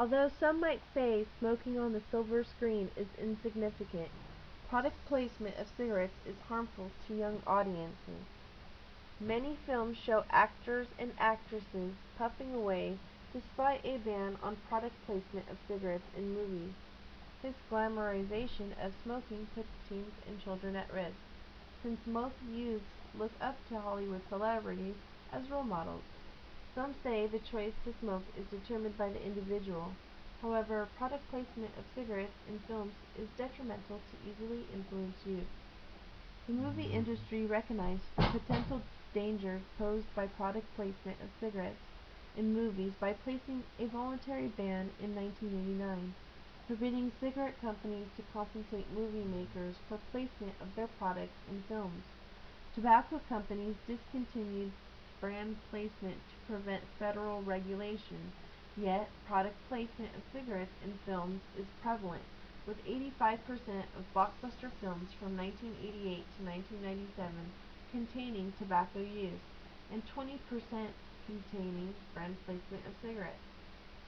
Although some might say smoking on the silver screen is insignificant, product placement of cigarettes is harmful to young audiences. Many films show actors and actresses puffing away despite a ban on product placement of cigarettes in movies. This glamorization of smoking puts teens and children at risk, since most youths look up to Hollywood celebrities as role models. Some say the choice to smoke is determined by the individual. However, product placement of cigarettes in films is detrimental to easily influence youth. The movie mm-hmm. industry recognized the potential danger posed by product placement of cigarettes in movies by placing a voluntary ban in 1989, forbidding cigarette companies to compensate movie makers for placement of their products in films. Tobacco companies discontinued brand placement to prevent federal regulation, yet product placement of cigarettes in films is prevalent, with 85% of blockbuster films from 1988 to 1997 containing tobacco use, and 20% containing brand placement of cigarettes.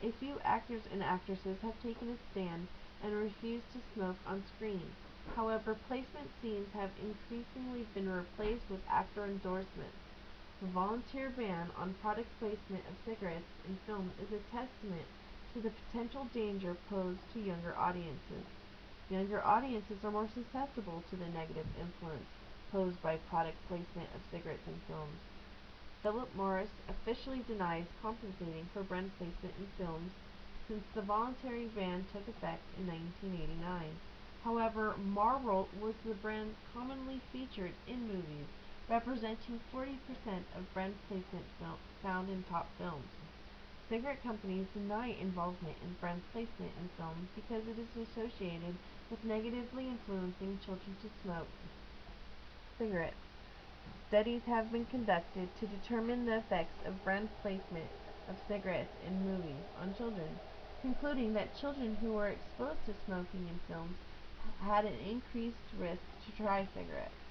A few actors and actresses have taken a stand and refused to smoke on screen. However, placement scenes have increasingly been replaced with actor endorsements. The volunteer ban on product placement of cigarettes in film is a testament to the potential danger posed to younger audiences. Younger audiences are more susceptible to the negative influence posed by product placement of cigarettes in films. Philip Morris officially denies compensating for brand placement in films since the voluntary ban took effect in 1989. However, Marlboro was the brand commonly featured in movies, representing 40% of brand placement found in top films. Cigarette companies deny involvement in brand placement in film because it is associated with negatively influencing children to smoke cigarettes. Studies have been conducted to determine the effects of brand placement of cigarettes in movies on children, concluding that children who were exposed to smoking in films had an increased risk to try cigarettes.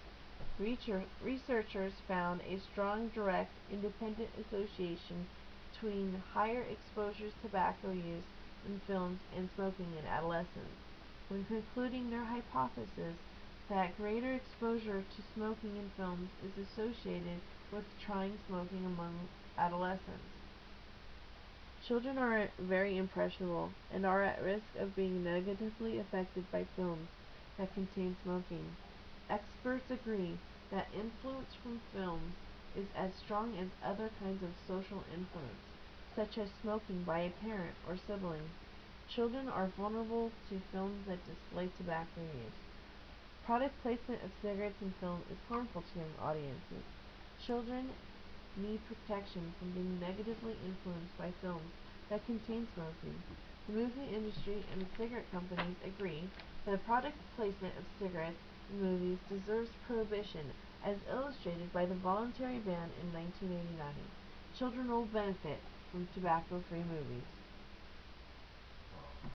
Researchers found a strong direct independent association between higher exposures to tobacco use in films and smoking in adolescents. When concluding their hypothesis that greater exposure to smoking in films is associated with trying smoking among adolescents. Children are very impressionable and are at risk of being negatively affected by films that contain smoking. Experts agree that influence from films is as strong as other kinds of social influence, such as smoking by a parent or sibling. Children are vulnerable to films that display tobacco use. Product placement of cigarettes in film is harmful to young audiences. Children need protection from being negatively influenced by films that contain smoking. The movie industry and the cigarette companies agree that product placement of cigarettes movies deserves prohibition, as illustrated by the voluntary ban in 1989. Children will benefit from tobacco-free movies.